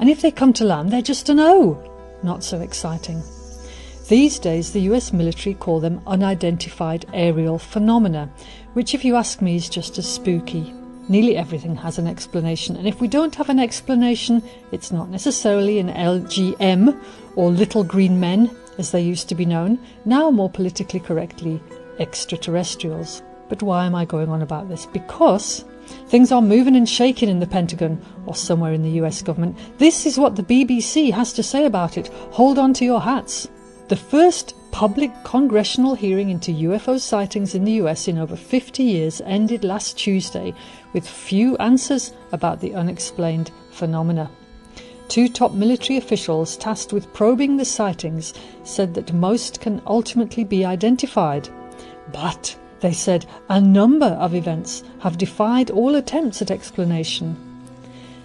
and if they come to land, they're just an O. Not so exciting. These days, the US military call them unidentified aerial phenomena, which, if you ask me, is just as spooky. Nearly everything has an explanation, and if we don't have an explanation, it's not necessarily an LGM or little green men, as they used to be known, now more politically correctly, extraterrestrials. But why am I going on about this? Because things are moving and shaking in the Pentagon or somewhere in the US government. This is what the BBC has to say about it. Hold on to your hats. The first public congressional hearing into UFO sightings in the US in over 50 years ended last Tuesday with few answers about the unexplained phenomena. Two top military officials tasked with probing the sightings said that most can ultimately be identified. But they said a number of events have defied all attempts at explanation.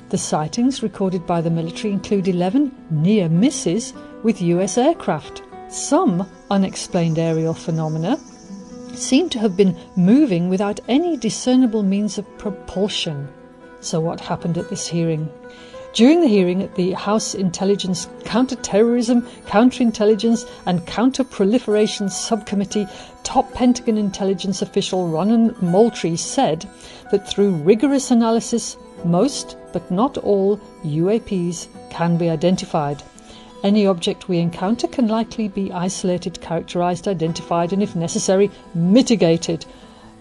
The sightings recorded by the military include 11 near misses with US aircraft. Some unexplained aerial phenomena seem to have been moving without any discernible means of propulsion. So, what happened at this hearing? During the hearing at the House Intelligence, Counterterrorism, Counterintelligence and Counterproliferation Subcommittee, top Pentagon intelligence official Ronald Moultrie said that through rigorous analysis, most, but not all, UAPs can be identified. Any object we encounter can likely be isolated, characterized, identified, and if necessary, mitigated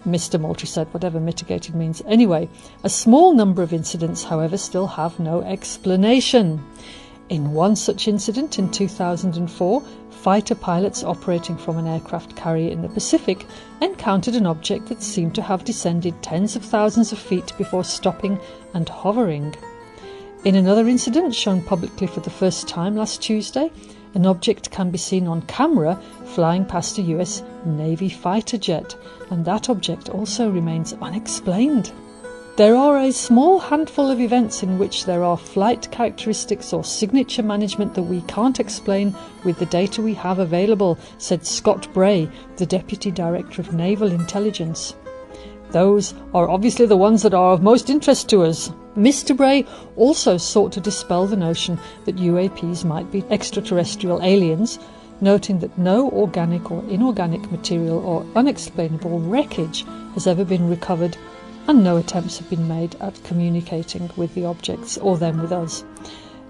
Mr. Moultrie said, whatever mitigated means. Anyway, a small number of incidents, however, still have no explanation. In one such incident in 2004, fighter pilots operating from an aircraft carrier in the Pacific encountered an object that seemed to have descended tens of thousands of feet before stopping and hovering. In another incident shown publicly for the first time last Tuesday, an object can be seen on camera flying past a US Navy fighter jet, and that object also remains unexplained. There are a small handful of events in which there are flight characteristics or signature management that we can't explain with the data we have available, said Scott Bray, the Deputy Director of Naval Intelligence. Those are obviously the ones that are of most interest to us. Mr. Bray also sought to dispel the notion that UAPs might be extraterrestrial aliens, noting that no organic or inorganic material or unexplainable wreckage has ever been recovered and no attempts have been made at communicating with the objects or them with us.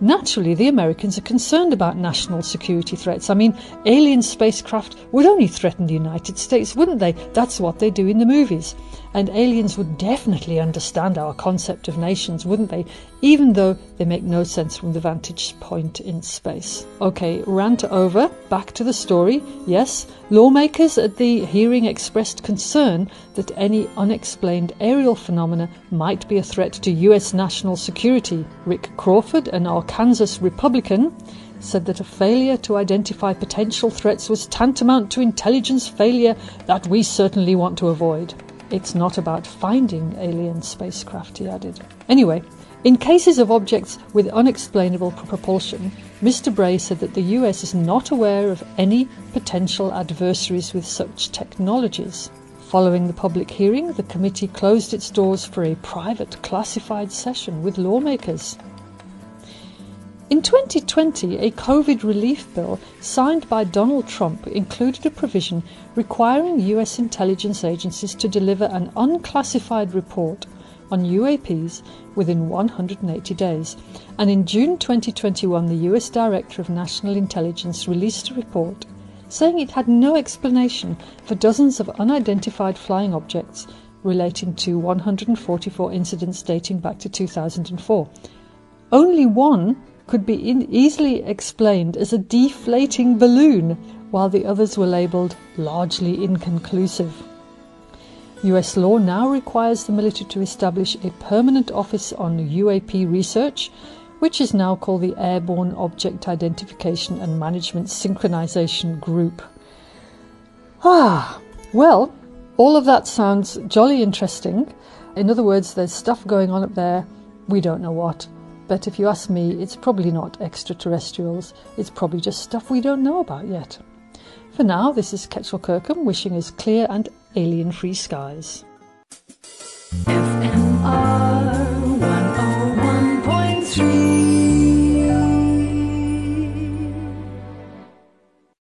Naturally, the Americans are concerned about national security threats. I mean, alien spacecraft would only threaten the United States, wouldn't they? That's what they do in the movies. And aliens would definitely understand our concept of nations, wouldn't they? Even though they make no sense from the vantage point in space. Okay, rant over. Back to the story. Yes, lawmakers at the hearing expressed concern that any unexplained aerial phenomena might be a threat to US national security. Rick Crawford, an Arkansas Republican, said that a failure to identify potential threats was tantamount to intelligence failure that we certainly want to avoid. It's not about finding alien spacecraft, he added. Anyway, in cases of objects with unexplainable propulsion, Mr. Bray said that the US is not aware of any potential adversaries with such technologies. Following the public hearing, the committee closed its doors for a private classified session with lawmakers. In 2020, a COVID relief bill signed by Donald Trump included a provision requiring US intelligence agencies to deliver an unclassified report on UAPs within 180 days. And in June 2021, the US Director of National Intelligence released a report saying it had no explanation for dozens of unidentified flying objects relating to 144 incidents dating back to 2004. Only one could be easily explained as a deflating balloon, while the others were labelled largely inconclusive. US law now requires the military to establish a permanent office on UAP research, which is now called the Airborne Object Identification and Management Synchronization Group. Ah, well, all of that sounds jolly interesting. In other words, there's stuff going on up there, we don't know what. But if you ask me, it's probably not extraterrestrials, it's probably just stuff we don't know about yet. For now, this is Ketchel Kirkham wishing us clear and alien free skies.